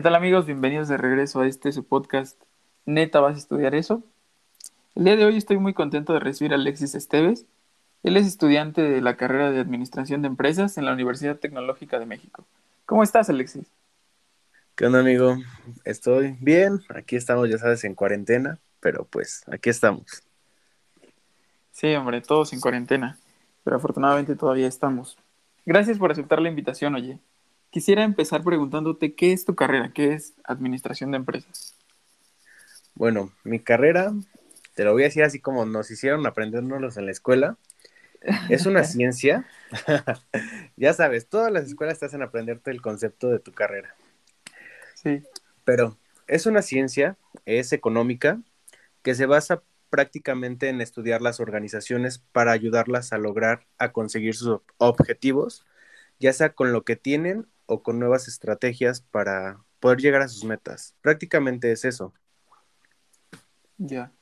¿Qué tal amigos? Bienvenidos de regreso a este su podcast Neta, ¿vas a estudiar eso? El día de hoy estoy muy contento de recibir a Alexis Esteves. Él es estudiante de la carrera de Administración de Empresas en la Universidad Tecnológica de México. ¿Cómo estás, Alexis? ¿Qué onda, amigo? Estoy bien. Aquí estamos, ya sabes, en cuarentena, pero pues aquí estamos. Sí, hombre, todos en cuarentena, pero afortunadamente todavía estamos. Gracias por aceptar la invitación, oye. Quisiera empezar preguntándote qué es tu carrera, qué es administración de empresas. Bueno, mi carrera, te lo voy a decir así como nos hicieron aprendernos en la escuela. Es una ciencia. ya sabes, todas las escuelas te hacen aprenderte el concepto de tu carrera. Sí. Pero es una ciencia, es económica, que se basa prácticamente en estudiar las organizaciones para ayudarlas a lograr, a conseguir sus objetivos, ya sea con lo que tienen o con nuevas estrategias para poder llegar a sus metas. Prácticamente es eso. Ya.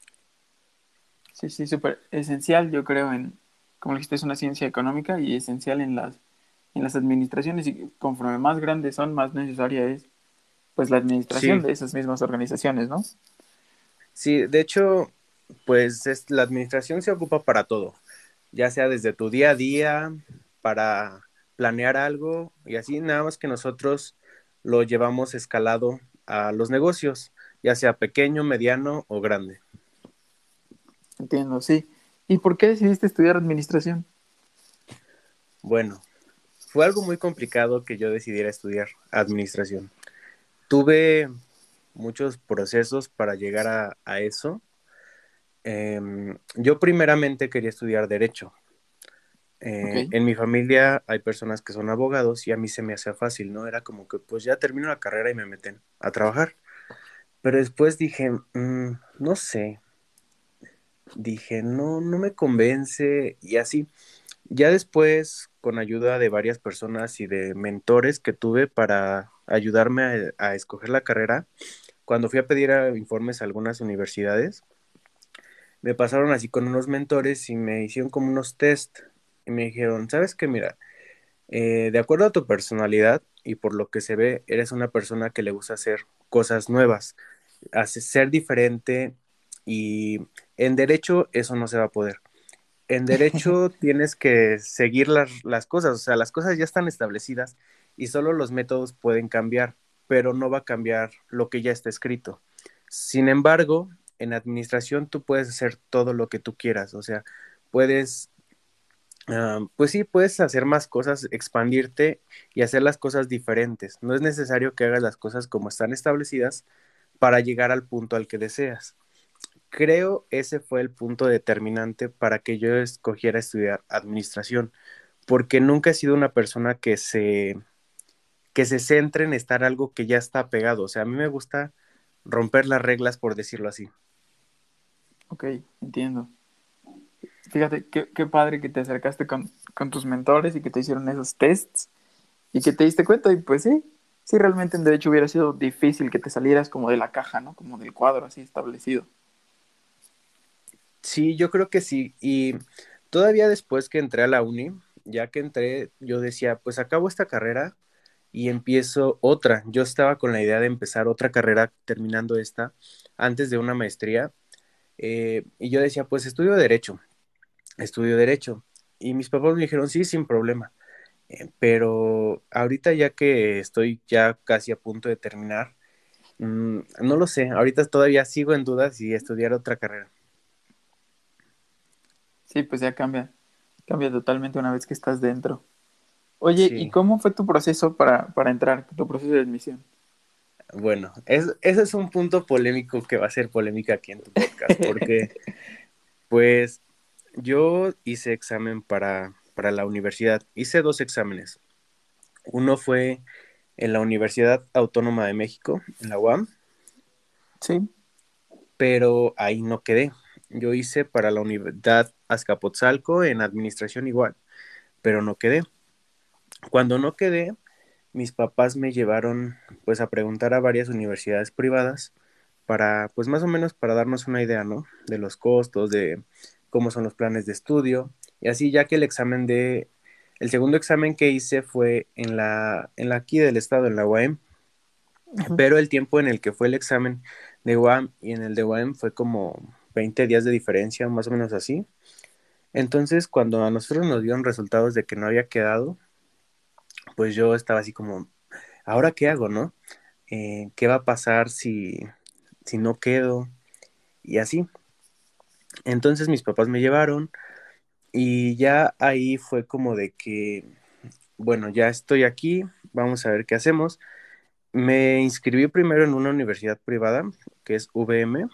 Sí, sí, súper esencial, yo creo, en, como dijiste, es una ciencia económica y esencial en las, en las administraciones y conforme más grandes son, más necesaria es pues la administración de esas mismas organizaciones, ¿no? Sí, de hecho, pues es, la administración se ocupa para todo, ya sea desde tu día a día, para planear algo y así nada más que nosotros lo llevamos escalado a los negocios, ya sea pequeño, mediano o grande. Entiendo, sí. ¿Y por qué decidiste estudiar administración? Bueno, fue algo muy complicado que yo decidiera estudiar administración. Tuve muchos procesos para llegar a, a eso. Eh, yo primeramente quería estudiar derecho, eh, en mi familia hay personas que son abogados y a mí se me hacía fácil, ¿no? Era como que pues ya termino la carrera y me meten a trabajar. Pero después dije, mm, no sé, dije, no, no me convence y así. Ya después, con ayuda de varias personas y de mentores que tuve para ayudarme a, a escoger la carrera, cuando fui a pedir informes a algunas universidades, me pasaron así con unos mentores y me hicieron como unos test y me dijeron, ¿sabes qué? Mira, eh, de acuerdo a tu personalidad y por lo que se ve, eres una persona que le gusta hacer cosas nuevas, hace ser diferente y en derecho eso no se va a poder. En derecho tienes que seguir las, las cosas, o sea, las cosas ya están establecidas y solo los métodos pueden cambiar, pero no va a cambiar lo que ya está escrito. Sin embargo, en administración tú puedes hacer todo lo que tú quieras, o sea, puedes Ah, pues sí, puedes hacer más cosas, expandirte y hacer las cosas diferentes. No es necesario que hagas las cosas como están establecidas para llegar al punto al que deseas. Creo ese fue el punto determinante para que yo escogiera estudiar administración, porque nunca he sido una persona que se que se centre en estar algo que ya está pegado. O sea, a mí me gusta romper las reglas, por decirlo así. Ok, entiendo. Fíjate, qué, padre que te acercaste con, con, tus mentores y que te hicieron esos tests y que te diste cuenta y pues sí, sí, realmente en derecho hubiera sido difícil que te salieras como de la caja, ¿no? Como del cuadro así establecido. Sí, yo creo que sí. Y todavía después que entré a la uni, ya que entré, yo decía, pues acabo esta carrera y empiezo otra. Yo estaba con la idea de empezar otra carrera terminando esta antes de una maestría. Eh, y yo decía, pues estudio derecho estudio derecho. Y mis papás me dijeron, sí, sin problema. Eh, pero ahorita ya que estoy ya casi a punto de terminar, mmm, no lo sé, ahorita todavía sigo en dudas y estudiar otra carrera. Sí, pues ya cambia, cambia totalmente una vez que estás dentro. Oye, sí. ¿y cómo fue tu proceso para, para, entrar, tu proceso de admisión? Bueno, es, ese es un punto polémico que va a ser polémica aquí en tu podcast, porque pues yo hice examen para, para la universidad. Hice dos exámenes. Uno fue en la Universidad Autónoma de México, en la UAM. Sí. Pero ahí no quedé. Yo hice para la Universidad Azcapotzalco en administración igual, pero no quedé. Cuando no quedé, mis papás me llevaron pues a preguntar a varias universidades privadas para pues más o menos para darnos una idea, ¿no? De los costos, de cómo son los planes de estudio. Y así ya que el examen de, el segundo examen que hice fue en la, en la aquí del estado, en la UAM. pero el tiempo en el que fue el examen de UAM y en el de UAM fue como 20 días de diferencia, más o menos así. Entonces, cuando a nosotros nos dieron resultados de que no había quedado, pues yo estaba así como, ¿ahora qué hago, no? Eh, ¿Qué va a pasar si, si no quedo? Y así. Entonces mis papás me llevaron y ya ahí fue como de que, bueno, ya estoy aquí, vamos a ver qué hacemos. Me inscribí primero en una universidad privada, que es VM,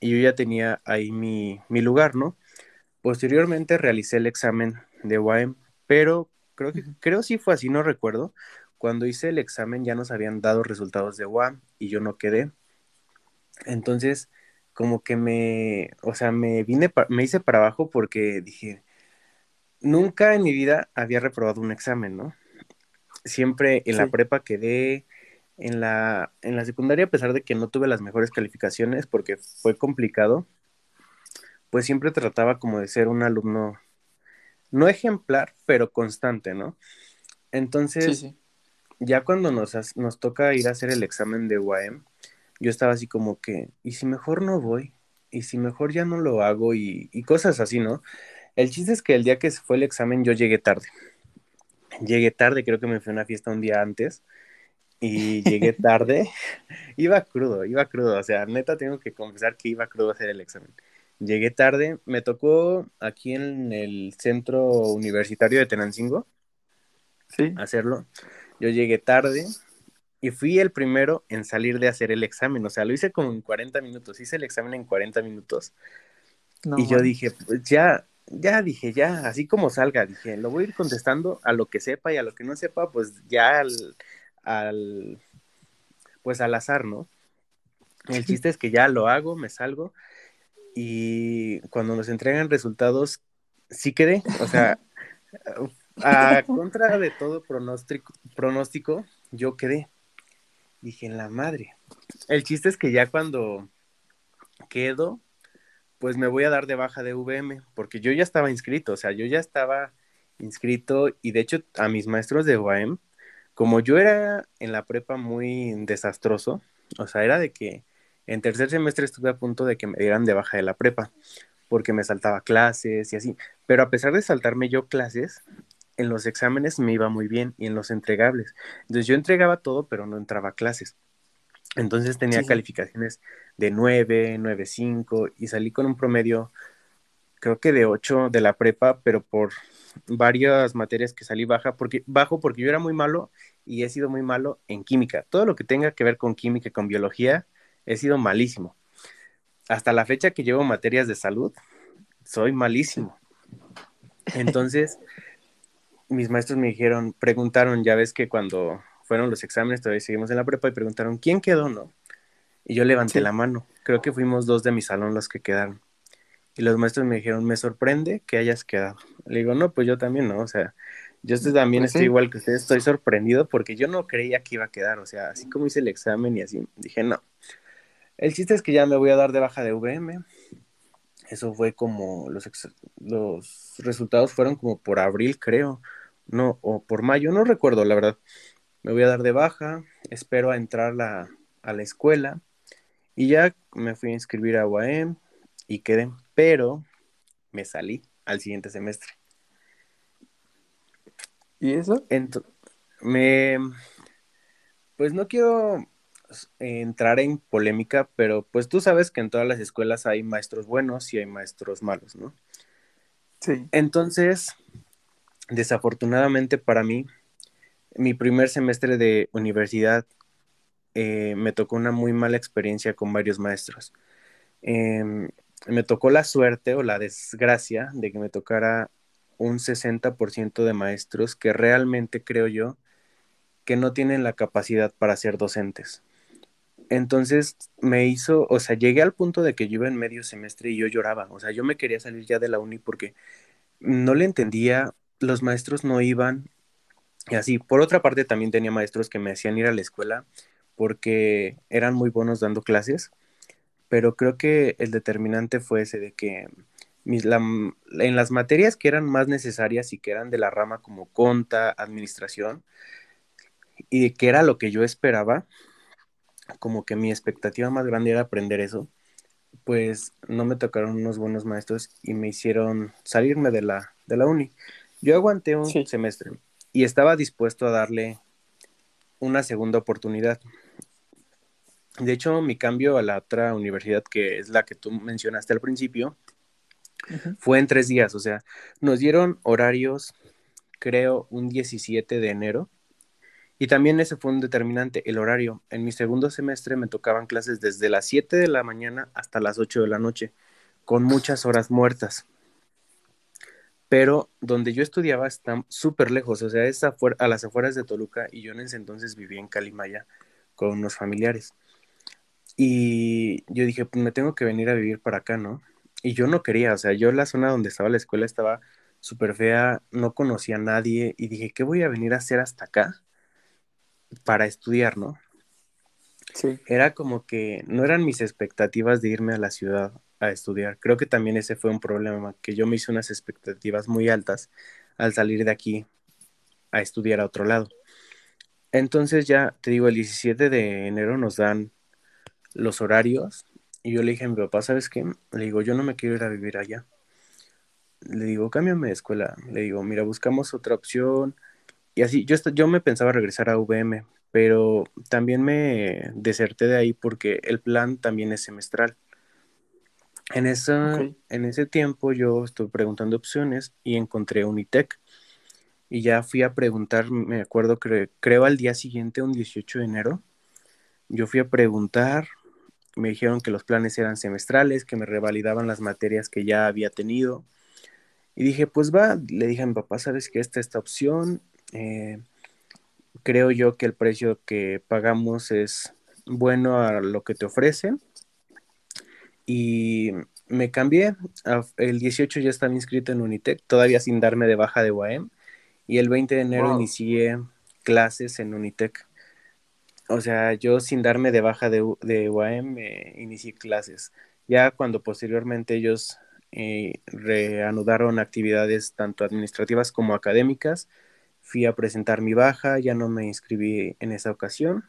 y yo ya tenía ahí mi, lugar, ¿no? Posteriormente realicé el examen de UAM, pero creo que creo sí fue así, no recuerdo. Cuando hice el examen ya nos habían dado resultados de UAM y yo no quedé. Entonces, como que me, o sea, me vine, me hice para abajo porque dije, nunca en mi vida había reprobado un examen, ¿no? Siempre en la prepa quedé, en la, en la secundaria, a pesar de que no tuve las mejores calificaciones porque fue complicado, pues siempre trataba como de ser un alumno, no ejemplar, pero constante, ¿no? Entonces, ya cuando nos, nos toca ir a hacer el examen de UAM, yo estaba así como que, ¿y si mejor no voy? ¿Y si mejor ya no lo hago? Y, y cosas así, ¿no? El chiste es que el día que fue el examen yo llegué tarde. Llegué tarde, creo que me fui a una fiesta un día antes y llegué tarde. iba crudo, iba crudo. O sea, neta tengo que confesar que iba crudo a hacer el examen. Llegué tarde, me tocó aquí en el centro universitario de Tenancingo ¿Sí? hacerlo. Yo llegué tarde y fui el primero en salir de hacer el examen. O sea, lo hice como en 40 minutos. Hice el examen en 40 minutos. y yo dije, pues ya, ya dije, ya, así como salga, dije, lo voy a ir contestando a lo que sepa y a lo que no sepa, pues ya al, pues al azar, ¿no? El chiste es que ya lo hago, me salgo y cuando nos entregan resultados, sí quedé, o sea, a contra de todo pronóstico, pronóstico, yo quedé. Dije, en la madre. El chiste es que ya cuando quedo, pues me voy a dar de baja de VM, porque yo ya estaba inscrito, o sea, yo ya estaba inscrito y de hecho a mis maestros de UAM como yo era en la prepa muy desastroso, o sea, era de que en tercer semestre estuve a punto de que me dieran de baja de la prepa, porque me saltaba clases y así, pero a pesar de saltarme yo clases, en los exámenes me iba muy bien y en los entregables. Entonces yo entregaba todo, pero no entraba a clases. Entonces tenía calificaciones de 9, 9.5 y salí con un promedio, creo que de 8 de la prepa, pero por varias materias que salí baja porque, bajo porque yo era muy malo y he sido muy malo en química. Todo lo que tenga que ver con química con biología, he sido malísimo. Hasta la fecha que llevo materias de salud, soy malísimo. Entonces, mis maestros me dijeron, preguntaron, ya ves que cuando fueron los exámenes, todavía seguimos en la prepa, y preguntaron, ¿quién quedó, no? Y yo levanté la mano. Creo que fuimos dos de mi salón los que quedaron. Y los maestros me dijeron, me sorprende que hayas quedado. Le digo, no, pues yo también, ¿no? O sea, yo también pues estoy igual que ustedes, estoy sorprendido porque yo no creía que iba a quedar. O sea, así como hice el examen y así, dije, no. El chiste es que ya me voy a dar de baja de VM. Eso fue como, los, los resultados fueron como por abril, creo. No, o por mayo, no recuerdo, la verdad. Me voy a dar de baja, espero a entrar a la escuela. Y ya me fui a inscribir a UAM y quedé pero me salí al siguiente semestre. ¿Y eso? me, pues no quiero entrar en polémica, pero pues tú sabes que en todas las escuelas hay maestros buenos y hay maestros malos, ¿no? Sí. Entonces, desafortunadamente para mí, mi primer semestre de universidad eh, me tocó una muy mala experiencia con varios maestros. Em, me tocó la suerte o la desgracia de que me tocara un 60% de maestros que realmente creo yo que no tienen la capacidad para ser docentes. Entonces me hizo, o sea, llegué al punto de que yo iba en medio semestre y yo lloraba, o sea, yo me quería salir ya de la uni porque no le entendía, los maestros no iban, y así. Por otra parte, también tenía maestros que me hacían ir a la escuela porque eran muy buenos dando clases pero creo que el determinante fue ese de que en las materias que eran más necesarias y que eran de la rama como conta, administración, y que era lo que yo esperaba, como que mi expectativa más grande era aprender eso, pues no me tocaron unos buenos maestros y me hicieron salirme de la, de la uni. Yo aguanté un semestre y estaba dispuesto a darle una segunda oportunidad. De hecho, mi cambio a la otra universidad, que es la que tú mencionaste al principio, fue en tres días. O sea, nos dieron horarios, creo, un 17 de enero. Y también ese fue un determinante, el horario. En mi segundo semestre me tocaban clases desde las 7 de la mañana hasta las 8 de la noche, con muchas horas muertas. Pero donde yo estudiaba está súper lejos, o sea, es a, las afueras de Toluca y yo en ese entonces vivía en Calimaya con unos familiares. Y yo dije, pues me tengo que venir a vivir para acá, ¿no? Y yo no quería, o sea, yo la zona donde estaba la escuela estaba súper fea, no conocía a nadie y dije, ¿qué voy a venir a hacer hasta acá para estudiar, no? Sí. Era como que no eran mis expectativas de irme a la ciudad a estudiar. Creo que también ese fue un problema, que yo me hice unas expectativas muy altas al salir de aquí a estudiar a otro lado. Entonces ya, te digo, el 17 de enero nos dan los horarios y yo le dije a mi papá, ¿sabes qué? Le digo, yo no me quiero ir a vivir allá. Le digo, cámbiame de escuela. Le digo, mira, buscamos otra opción. Y así, yo, yo me pensaba regresar a VM, pero también me deserté de ahí porque el plan también es semestral. En, esa, en ese tiempo yo estuve preguntando opciones y encontré Unitec. Y ya fui a preguntar, me acuerdo, que creo al día siguiente, un 18 de enero, yo fui a preguntar, me dijeron que los planes eran semestrales, que me revalidaban las materias que ya había tenido. Y dije, pues va, le dije a mi papá, sabes que esta esta opción, eh, creo yo que el precio que pagamos es bueno a lo que te ofrecen. Y me cambié, el 18 ya estaba inscrito en Unitec, todavía sin darme de baja de UAM, y el 20 de enero inicié clases en Unitec. O sea, yo sin darme de baja de, de UAM me inicié clases. Ya cuando posteriormente ellos eh, reanudaron actividades tanto administrativas como académicas, fui a presentar mi baja, ya no me inscribí en esa ocasión.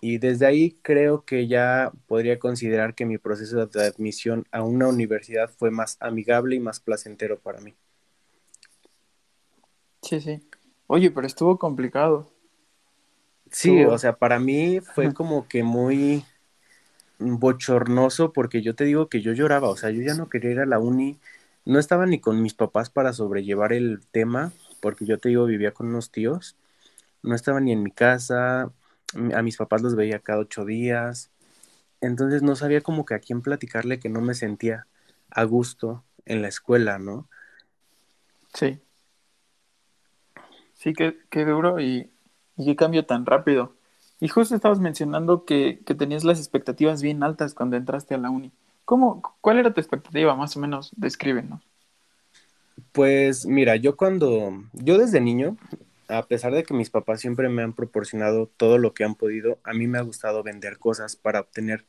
Y desde ahí creo que ya podría considerar que mi proceso de admisión a una universidad fue más amigable y más placentero para mí. Sí, sí. Oye, pero estuvo complicado. Sí, o sea, para mí fue como que muy bochornoso porque yo te digo que yo lloraba, o sea, yo ya no quería ir a la uni, no estaba ni con mis papás para sobrellevar el tema, porque yo te digo, vivía con unos tíos, no estaba ni en mi casa, a mis papás los veía cada ocho días, entonces no sabía como que a quién platicarle que no me sentía a gusto en la escuela, ¿no? Sí. Sí, qué, qué duro y y qué cambio tan rápido. Y justo estabas mencionando que, tenías las expectativas bien altas cuando entraste a la uni. ¿Cómo, ¿Cuál era tu expectativa? Más o menos, descríbenos. Pues mira, yo cuando, yo desde niño, a pesar de que mis papás siempre me han proporcionado todo lo que han podido, a mí me ha gustado vender cosas para obtener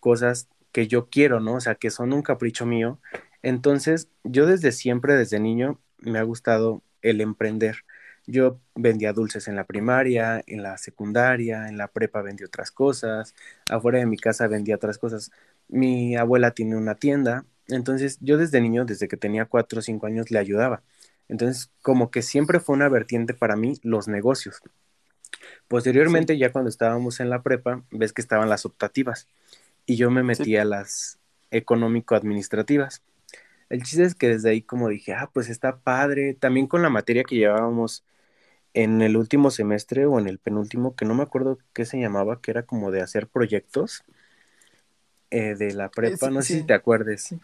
cosas que yo quiero, ¿no? O sea, que son un capricho mío. Entonces, yo desde siempre, desde niño, me ha gustado el emprender. Yo vendía dulces en la primaria, en la secundaria, en la prepa vendí otras cosas, afuera de mi casa vendía otras cosas. Mi abuela tiene una tienda, entonces yo desde niño, desde que tenía cuatro o cinco años, le ayudaba. Entonces, como que siempre fue una vertiente para mí los negocios. Posteriormente, ya cuando estábamos en la prepa, ves que estaban las optativas y yo me metí a las económico-administrativas. El chiste es que desde ahí como dije, ah, pues está padre, también con la materia que llevábamos en el último semestre o en el penúltimo, que no me acuerdo qué se llamaba, que era como de hacer proyectos eh, de la prepa, no sé si te acuerdes.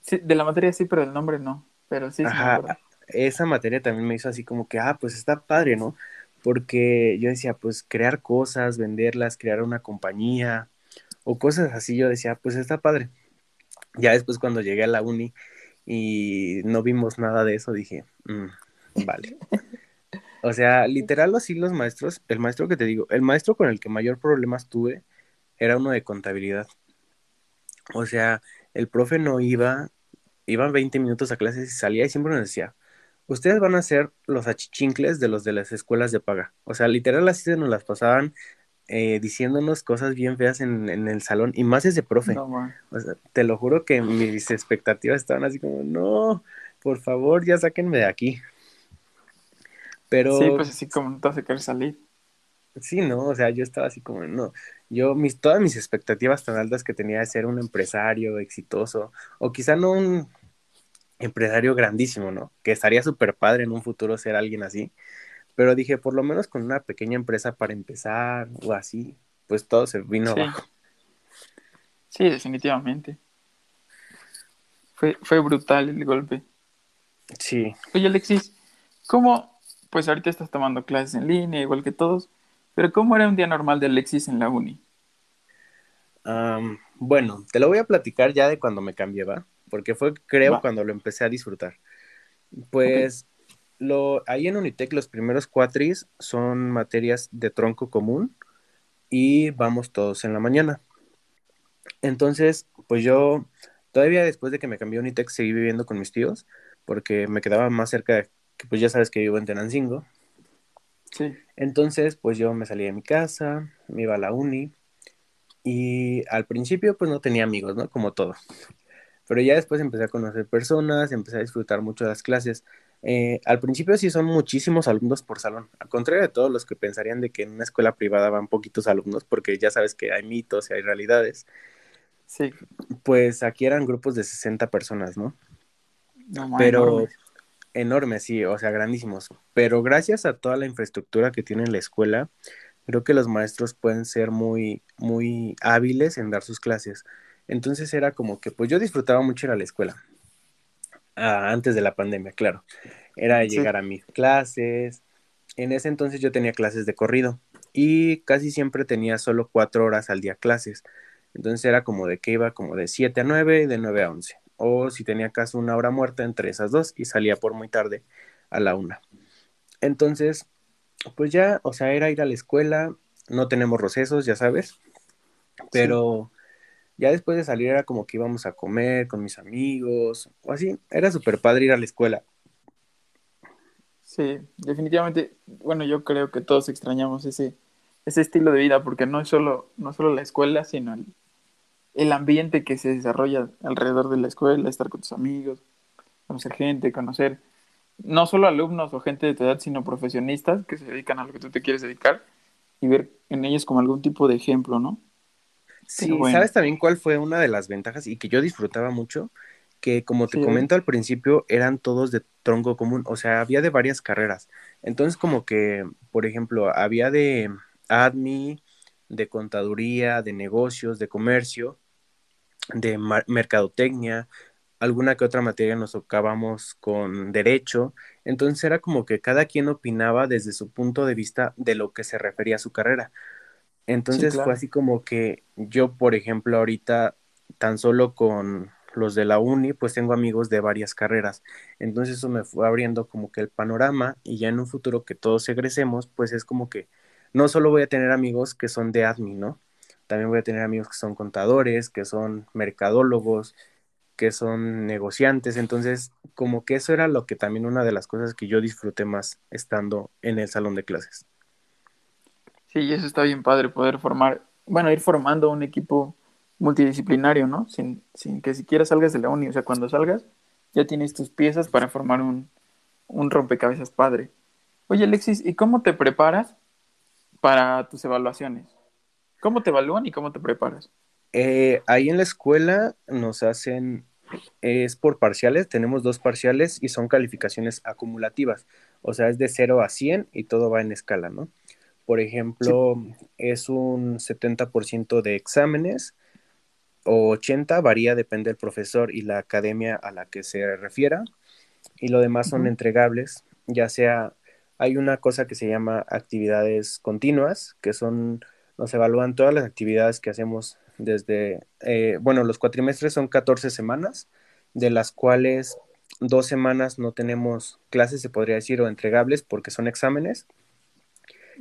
Sí. de la materia sí, pero el nombre no, pero sí. Ajá, esa materia también me hizo así como que, ah, pues está padre, ¿no? Porque yo decía, pues crear cosas, venderlas, crear una compañía o cosas así, yo decía, pues está padre. Ya después cuando llegué a la uni y no vimos nada de eso, dije, mm, vale. O sea, literal así los maestros, el maestro que te digo, el maestro con el que mayor problemas tuve era uno de contabilidad. O sea, el profe no iba, iban 20 minutos a clases y salía y siempre nos decía, ustedes van a ser los achichincles de los de las escuelas de paga. O sea, literal así se nos las pasaban eh, diciéndonos cosas bien feas en, el salón, y más ese profe. te lo juro que mis expectativas estaban así como, no, por favor, ya sáquenme de aquí. Pero... Sí, pues así como no te hace querer salir. Sí, no, o sea, yo estaba así como, no, yo, mis, todas mis expectativas tan altas que tenía de ser un empresario exitoso, o quizá no un empresario grandísimo, ¿no? Que estaría súper padre en un futuro ser alguien así, pero dije, por lo menos con una pequeña empresa para empezar o así, pues todo se vino abajo. Sí, definitivamente. Fue, fue brutal el golpe. Sí. Oye, Alexis, ¿cómo, pues ahorita estás tomando clases en línea, igual que todos, pero ¿cómo era un día normal de Alexis en la uni? bueno, te lo voy a platicar ya de cuando me cambié, ¿va? Porque fue, creo, cuando lo empecé a disfrutar. Pues, lo, ahí en Unitec los primeros cuatris son materias de tronco común y vamos todos en la mañana. Entonces, pues yo, todavía después de que me cambié a Unitec, seguí viviendo con mis tíos, porque me quedaba más cerca de, pues ya sabes que vivo en Tenancingo, Sí. Entonces, pues yo me salí de mi casa, me iba a la uni y al principio pues no tenía amigos, ¿no? Como todo. Pero ya después empecé a conocer personas, empecé a disfrutar mucho de las clases. Eh, al principio sí son muchísimos alumnos por salón, al contrario de todos los que pensarían de que en una escuela privada van poquitos alumnos, porque ya sabes que hay mitos y hay realidades. Sí. Pues aquí eran grupos de 60 personas, ¿no? no Pero enormes, sí, o sea, grandísimos. Pero gracias a toda la infraestructura que tiene la escuela, creo que los maestros pueden ser muy, muy hábiles en dar sus clases. Entonces era como que, pues yo disfrutaba mucho ir a la escuela. Ah, antes de la pandemia, claro. Era llegar a mis clases. En ese entonces yo tenía clases de corrido y casi siempre tenía solo cuatro horas al día clases. Entonces era como de que iba como de 7 a 9 y de 9 a 11 o si tenía caso una hora muerta entre esas dos y salía por muy tarde a la una. Entonces, pues ya, o sea, era ir a la escuela, no tenemos recesos, ya sabes, pero ya después de salir era como que íbamos a comer con mis amigos o así, era súper padre ir a la escuela. Sí, definitivamente, bueno, yo creo que todos extrañamos ese, ese estilo de vida porque no es solo, no solo la escuela, sino el, el ambiente que se desarrolla alrededor de la escuela, estar con tus amigos, conocer gente, conocer no solo alumnos o gente de tu edad, sino profesionistas que se dedican a lo que tú te quieres dedicar y ver en ellos como algún tipo de ejemplo, ¿no? Sí, ¿sabes también cuál fue una de las ventajas y que yo disfrutaba mucho? Que como te comento al principio, eran todos de tronco común, o sea, había de varias carreras. Entonces, como que, por ejemplo, había de ADMI, de contaduría, de negocios, de comercio, de mercadotecnia, alguna que otra materia nos tocábamos con derecho, entonces era como que cada quien opinaba desde su punto de vista de lo que se refería a su carrera. Entonces fue así como que yo, por ejemplo, ahorita tan solo con los de la uni, pues tengo amigos de varias carreras. Entonces eso me fue abriendo como que el panorama y ya en un futuro que todos egresemos, pues es como que no solo voy a tener amigos que son de admin, ¿no? También voy a tener amigos que son contadores, que son mercadólogos, que son negociantes. Entonces, como que eso era lo que también una de las cosas que yo disfruté más estando en el salón de clases. Sí, eso está bien padre, poder formar, bueno, ir formando un equipo multidisciplinario, ¿no? Sin, sin que siquiera salgas de la uni. O sea, cuando salgas, ya tienes tus piezas para formar un, un rompecabezas padre. Oye, Alexis, ¿y cómo te preparas para tus evaluaciones? ¿Cómo te evalúan y cómo te preparas? Eh, ahí en la escuela nos hacen, es por parciales, tenemos dos parciales y son calificaciones acumulativas, o sea, es de 0 a 100 y todo va en escala, ¿no? Por ejemplo, es un 70% de exámenes o 80, varía, depende del profesor y la academia a la que se refiera, y lo demás son entregables, ya sea, hay una cosa que se llama actividades continuas, que son nos evalúan todas las actividades que hacemos desde, eh, bueno, los cuatrimestres son 14 semanas, de las cuales dos semanas no tenemos clases, se podría decir, o entregables porque son exámenes.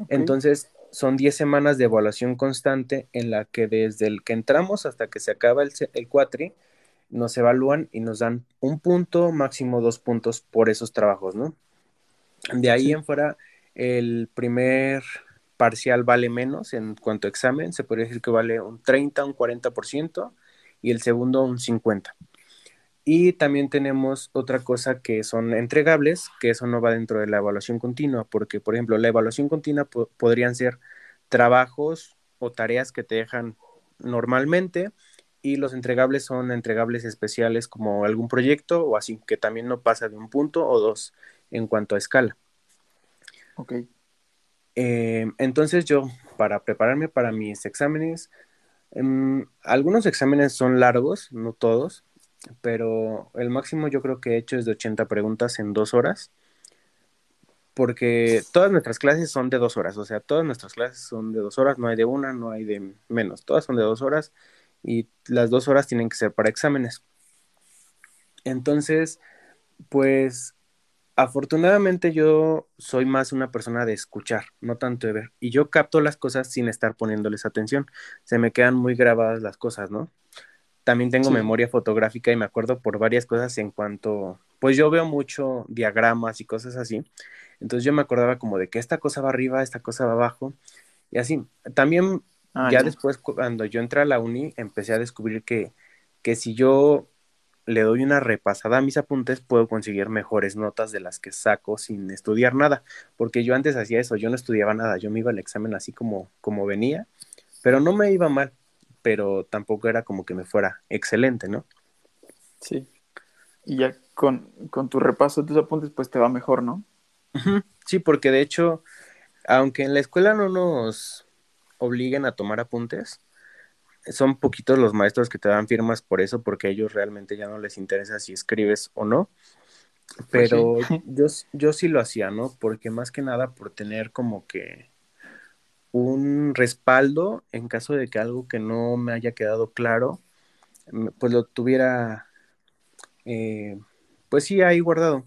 Entonces, son 10 semanas de evaluación constante en la que desde el que entramos hasta que se acaba el, el cuatri, nos evalúan y nos dan un punto, máximo dos puntos por esos trabajos, ¿no? De ahí en fuera, el primer parcial vale menos en cuanto a examen, se podría decir que vale un 30, un 40% y el segundo un 50%. Y también tenemos otra cosa que son entregables, que eso no va dentro de la evaluación continua, porque por ejemplo la evaluación continua podrían ser trabajos o tareas que te dejan normalmente y los entregables son entregables especiales como algún proyecto o así, que también no pasa de un punto o dos en cuanto a escala. Ok. Eh, entonces yo, para prepararme para mis exámenes, em, algunos exámenes son largos, no todos, pero el máximo yo creo que he hecho es de 80 preguntas en dos horas, porque todas nuestras clases son de dos horas, o sea, todas nuestras clases son de dos horas, no hay de una, no hay de menos, todas son de dos horas y las dos horas tienen que ser para exámenes. Entonces, pues afortunadamente yo soy más una persona de escuchar, no tanto de ver, y yo capto las cosas sin estar poniéndoles atención, se me quedan muy grabadas las cosas, ¿no? También tengo memoria fotográfica y me acuerdo por varias cosas en cuanto, pues yo veo mucho diagramas y cosas así. Entonces yo me acordaba como de que esta cosa va arriba, esta cosa va abajo y así. También ah, ya, después cuando yo entré a la uni empecé a descubrir que, que si yo le doy una repasada a mis apuntes puedo conseguir mejores notas de las que saco sin estudiar nada, porque yo antes hacía eso, yo no estudiaba nada, yo me iba al examen así como, como venía, pero no me iba mal pero tampoco era como que me fuera excelente, ¿no? Sí. Y ya con, tu repaso de tus apuntes, pues te va mejor, ¿no? Sí, porque de hecho, aunque en la escuela no nos obliguen a tomar apuntes, son poquitos los maestros que te dan firmas por eso, porque a ellos realmente ya no les interesa si escribes o no. Pues pero yo, yo sí lo hacía, ¿no? Porque más que nada por tener como que un respaldo en caso de que algo que no me haya quedado claro, pues lo tuviera, eh, pues sí, ahí guardado.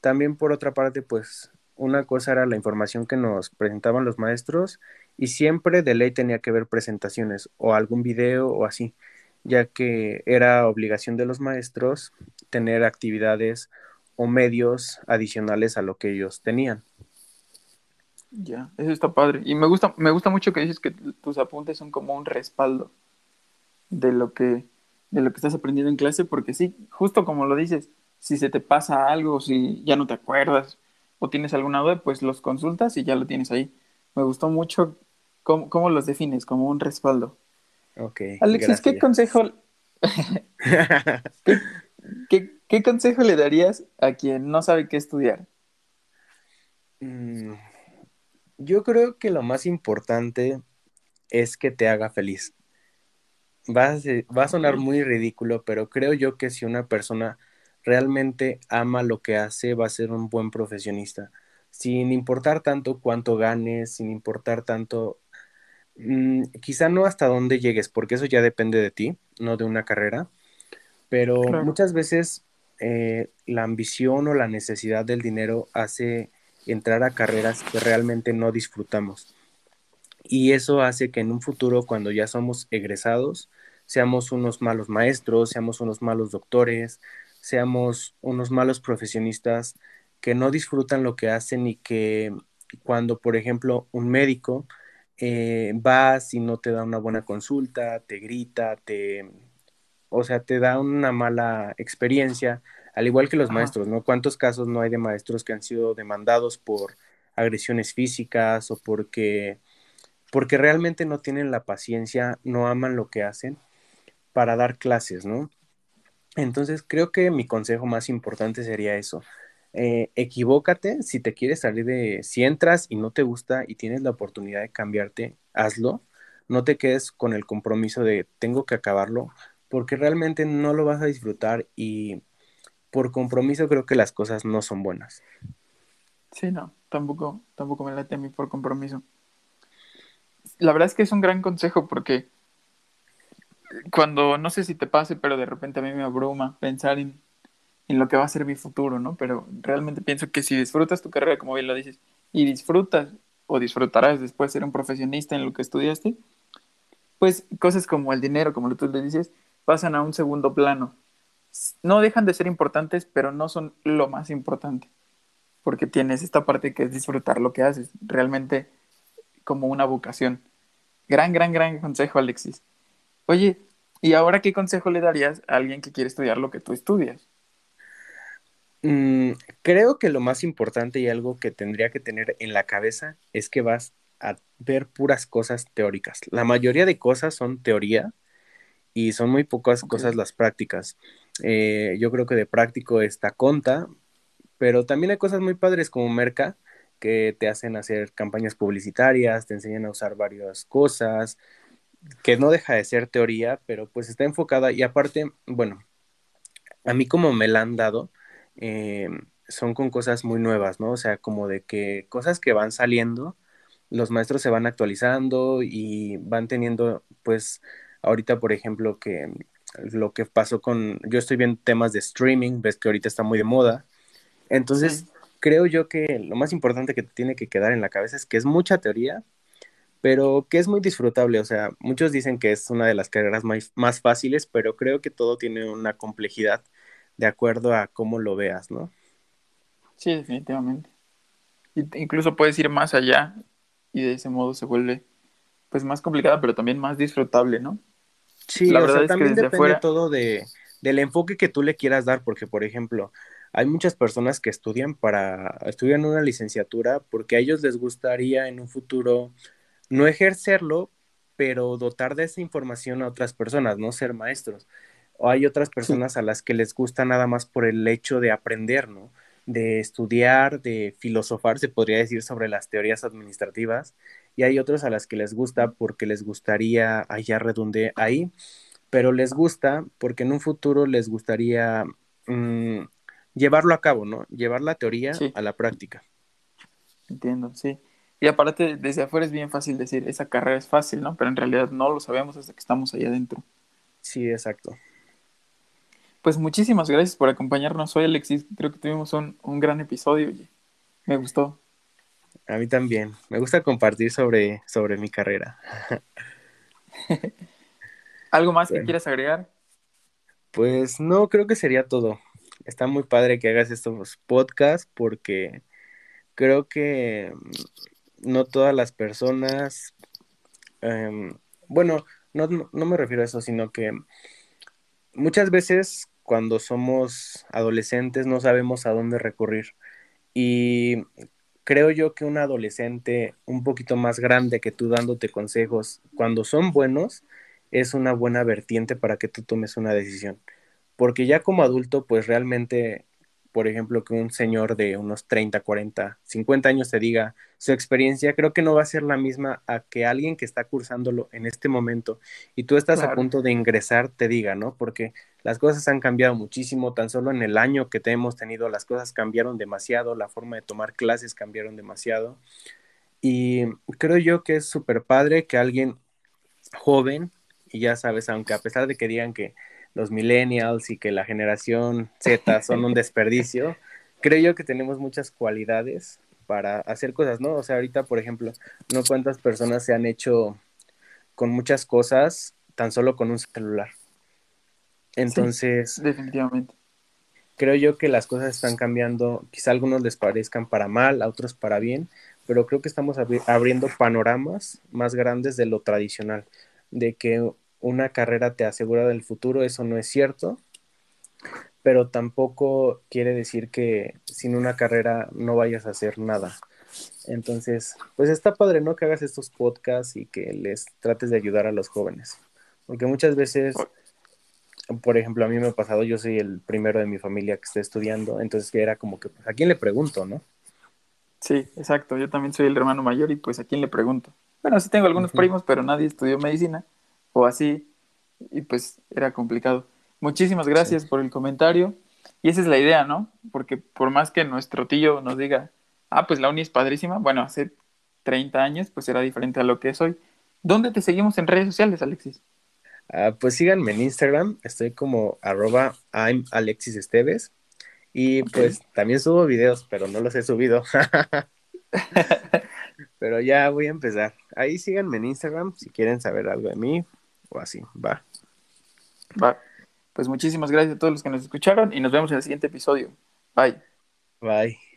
También por otra parte, pues una cosa era la información que nos presentaban los maestros y siempre de ley tenía que ver presentaciones o algún video o así, ya que era obligación de los maestros tener actividades o medios adicionales a lo que ellos tenían. Ya, eso está padre. Y me gusta, me gusta mucho que dices que tus apuntes son como un respaldo de lo que, de lo que estás aprendiendo en clase, porque sí, justo como lo dices, si se te pasa algo, si ya no te acuerdas o tienes alguna duda, pues los consultas y ya lo tienes ahí. Me gustó mucho cómo, los defines, como un respaldo. Ok. Alexis, ¿qué consejo, ¿qué, consejo le darías a quien no sabe qué estudiar? Mm, yo creo que lo más importante es que te haga feliz. Va a, sonar muy ridículo, pero creo yo que si una persona realmente ama lo que hace, va a ser un buen profesionista. Sin importar tanto cuánto ganes, sin importar tanto, mm, quizá no hasta dónde llegues, porque eso ya depende de ti, no de una carrera, pero muchas veces eh, la ambición o la necesidad del dinero hace entrar a carreras que realmente no disfrutamos. Y eso hace que en un futuro, cuando ya somos egresados, seamos unos malos maestros, seamos unos malos doctores, seamos unos malos profesionistas que no disfrutan lo que hacen y que cuando, por ejemplo, un médico eh, vas y no te da una buena consulta, te grita, te, o sea, te da una mala experiencia, al igual que los maestros, ¿no? ¿Cuántos casos no hay de maestros que han sido demandados por agresiones físicas o porque, porque realmente no tienen la paciencia, no aman lo que hacen para dar clases, ¿no? Entonces creo que mi consejo más importante sería eso. Eh, equivócate si te quieres salir de, si entras y no te gusta y tienes la oportunidad de cambiarte, hazlo. No te quedes con el compromiso de tengo que acabarlo, porque realmente no lo vas a disfrutar y por compromiso creo que las cosas no son buenas. Sí, no, tampoco, tampoco me late a mí por compromiso. La verdad es que es un gran consejo porque cuando, no sé si te pase, pero de repente a mí me abruma pensar en, en lo que va a ser mi futuro, ¿no? Pero realmente pienso que si disfrutas tu carrera, como bien lo dices, y disfrutas o disfrutarás después ser un profesionista en lo que estudiaste, pues cosas como el dinero, como tú le dices, pasan a un segundo plano no dejan de ser importantes, pero no son lo más importante, porque tienes esta parte que es disfrutar lo que haces. Realmente, como una vocación. Gran, gran, gran consejo, Alexis. Oye, ¿y ahora qué consejo le darías a alguien que quiere estudiar lo que tú estudias? Mm, creo que lo más importante y algo que tendría que tener en la cabeza es que vas a ver puras cosas teóricas. La mayoría de cosas son teoría y son muy pocas cosas las prácticas. Eh, yo creo que de práctico está Conta, pero también hay cosas muy padres como Merca que te hacen hacer campañas publicitarias, te enseñan a usar varias cosas, que no deja de ser teoría, pero pues está enfocada y aparte, bueno, a mí como me la han dado, eh, son con cosas muy nuevas, ¿no? O sea, como de que cosas que van saliendo, los maestros se van actualizando y van teniendo, pues, ahorita, por ejemplo, que lo que pasó con, yo estoy viendo temas de streaming, ves que ahorita está muy de moda, entonces creo yo que lo más importante que te tiene que quedar en la cabeza es que es mucha teoría, pero que es muy disfrutable, o sea, muchos dicen que es una de las carreras más, más fáciles, pero creo que todo tiene una complejidad de acuerdo a cómo lo veas, ¿no? Sí, definitivamente. incluso puedes ir más allá y de ese modo se vuelve pues más complicada, pero también más disfrutable, ¿no? Sí, la verdad es también que depende todo de, del enfoque que tú le quieras dar, porque por ejemplo, hay muchas personas que estudian para, estudian una licenciatura porque a ellos les gustaría en un futuro no ejercerlo, pero dotar de esa información a otras personas, no ser maestros. O hay otras personas a las que les gusta nada más por el hecho de aprender, ¿no? De estudiar, de filosofar, se podría decir, sobre las teorías administrativas, y hay otros a las que les gusta porque les gustaría, allá redundé ahí, pero les gusta porque en un futuro les gustaría mm, llevarlo a cabo, ¿no? Llevar la teoría a la práctica. Entiendo, sí. Y aparte, desde afuera es bien fácil decir, esa carrera es fácil, ¿no? Pero en realidad no lo sabemos hasta que estamos ahí adentro. Sí, exacto. Pues muchísimas gracias por acompañarnos hoy, Alexis. Creo que tuvimos un, gran episodio. Me gustó. A mí también. Me gusta compartir sobre, sobre mi carrera. ¿Algo más que quieras agregar? Pues no, creo que sería todo. Está muy padre que hagas estos podcasts porque creo que no todas las personas, em, bueno, no, no me refiero a eso, sino que muchas veces cuando somos adolescentes no sabemos a dónde recurrir. Y creo yo que un adolescente un poquito más grande que tú dándote consejos, cuando son buenos, es una buena vertiente para que tú tomes una decisión. Porque ya como adulto, pues realmente por ejemplo, que un señor de unos 30, 40, 50 años te diga su experiencia, creo que no va a ser la misma a que alguien que está cursándolo en este momento y tú estás a punto de ingresar te diga, ¿no? Porque las cosas han cambiado muchísimo, tan solo en el año que te hemos tenido, las cosas cambiaron demasiado, la forma de tomar clases cambiaron demasiado. Y creo yo que es súper padre que alguien joven, y ya sabes, aunque a pesar de que digan que los millennials y que la generación Z son un desperdicio, creo yo que tenemos muchas cualidades para hacer cosas, ¿no? O sea, ahorita, por ejemplo, no cuántas personas se han hecho con muchas cosas tan solo con un celular. Entonces, definitivamente. Creo yo que las cosas están cambiando, quizá a algunos les parezcan para mal, a otros para bien, pero creo que estamos abriendo panoramas más grandes de lo tradicional, de que una carrera te asegura del futuro, eso no es cierto, pero tampoco quiere decir que sin una carrera no vayas a hacer nada. Entonces, pues está padre, ¿no? Que hagas estos podcasts y que les trates de ayudar a los jóvenes. Porque muchas veces, por ejemplo, a mí me ha pasado, yo soy el primero de mi familia que está estudiando, entonces era como que, pues, ¿a quién le pregunto, no? Sí, exacto. Yo también soy el hermano mayor y pues, ¿a quién le pregunto? Bueno, sí tengo algunos primos, pero nadie estudió medicina o así, y pues era complicado. Muchísimas gracias por el comentario. Y esa es la idea, ¿no? Porque por más que nuestro tío nos diga, ah, pues la uni es padrísima, bueno, hace 30 años pues era diferente a lo que es hoy. ¿Dónde te seguimos en redes sociales, Alexis? Ah, pues síganme en Instagram, estoy como arroba I'm Alexis Esteves. Y pues también subo videos, pero no los he subido. pero ya voy a empezar. Ahí síganme en Instagram si quieren saber algo de mí o así. Va. Va. Pues muchísimas gracias a todos los que nos escucharon y nos vemos en el siguiente episodio. Bye. Bye.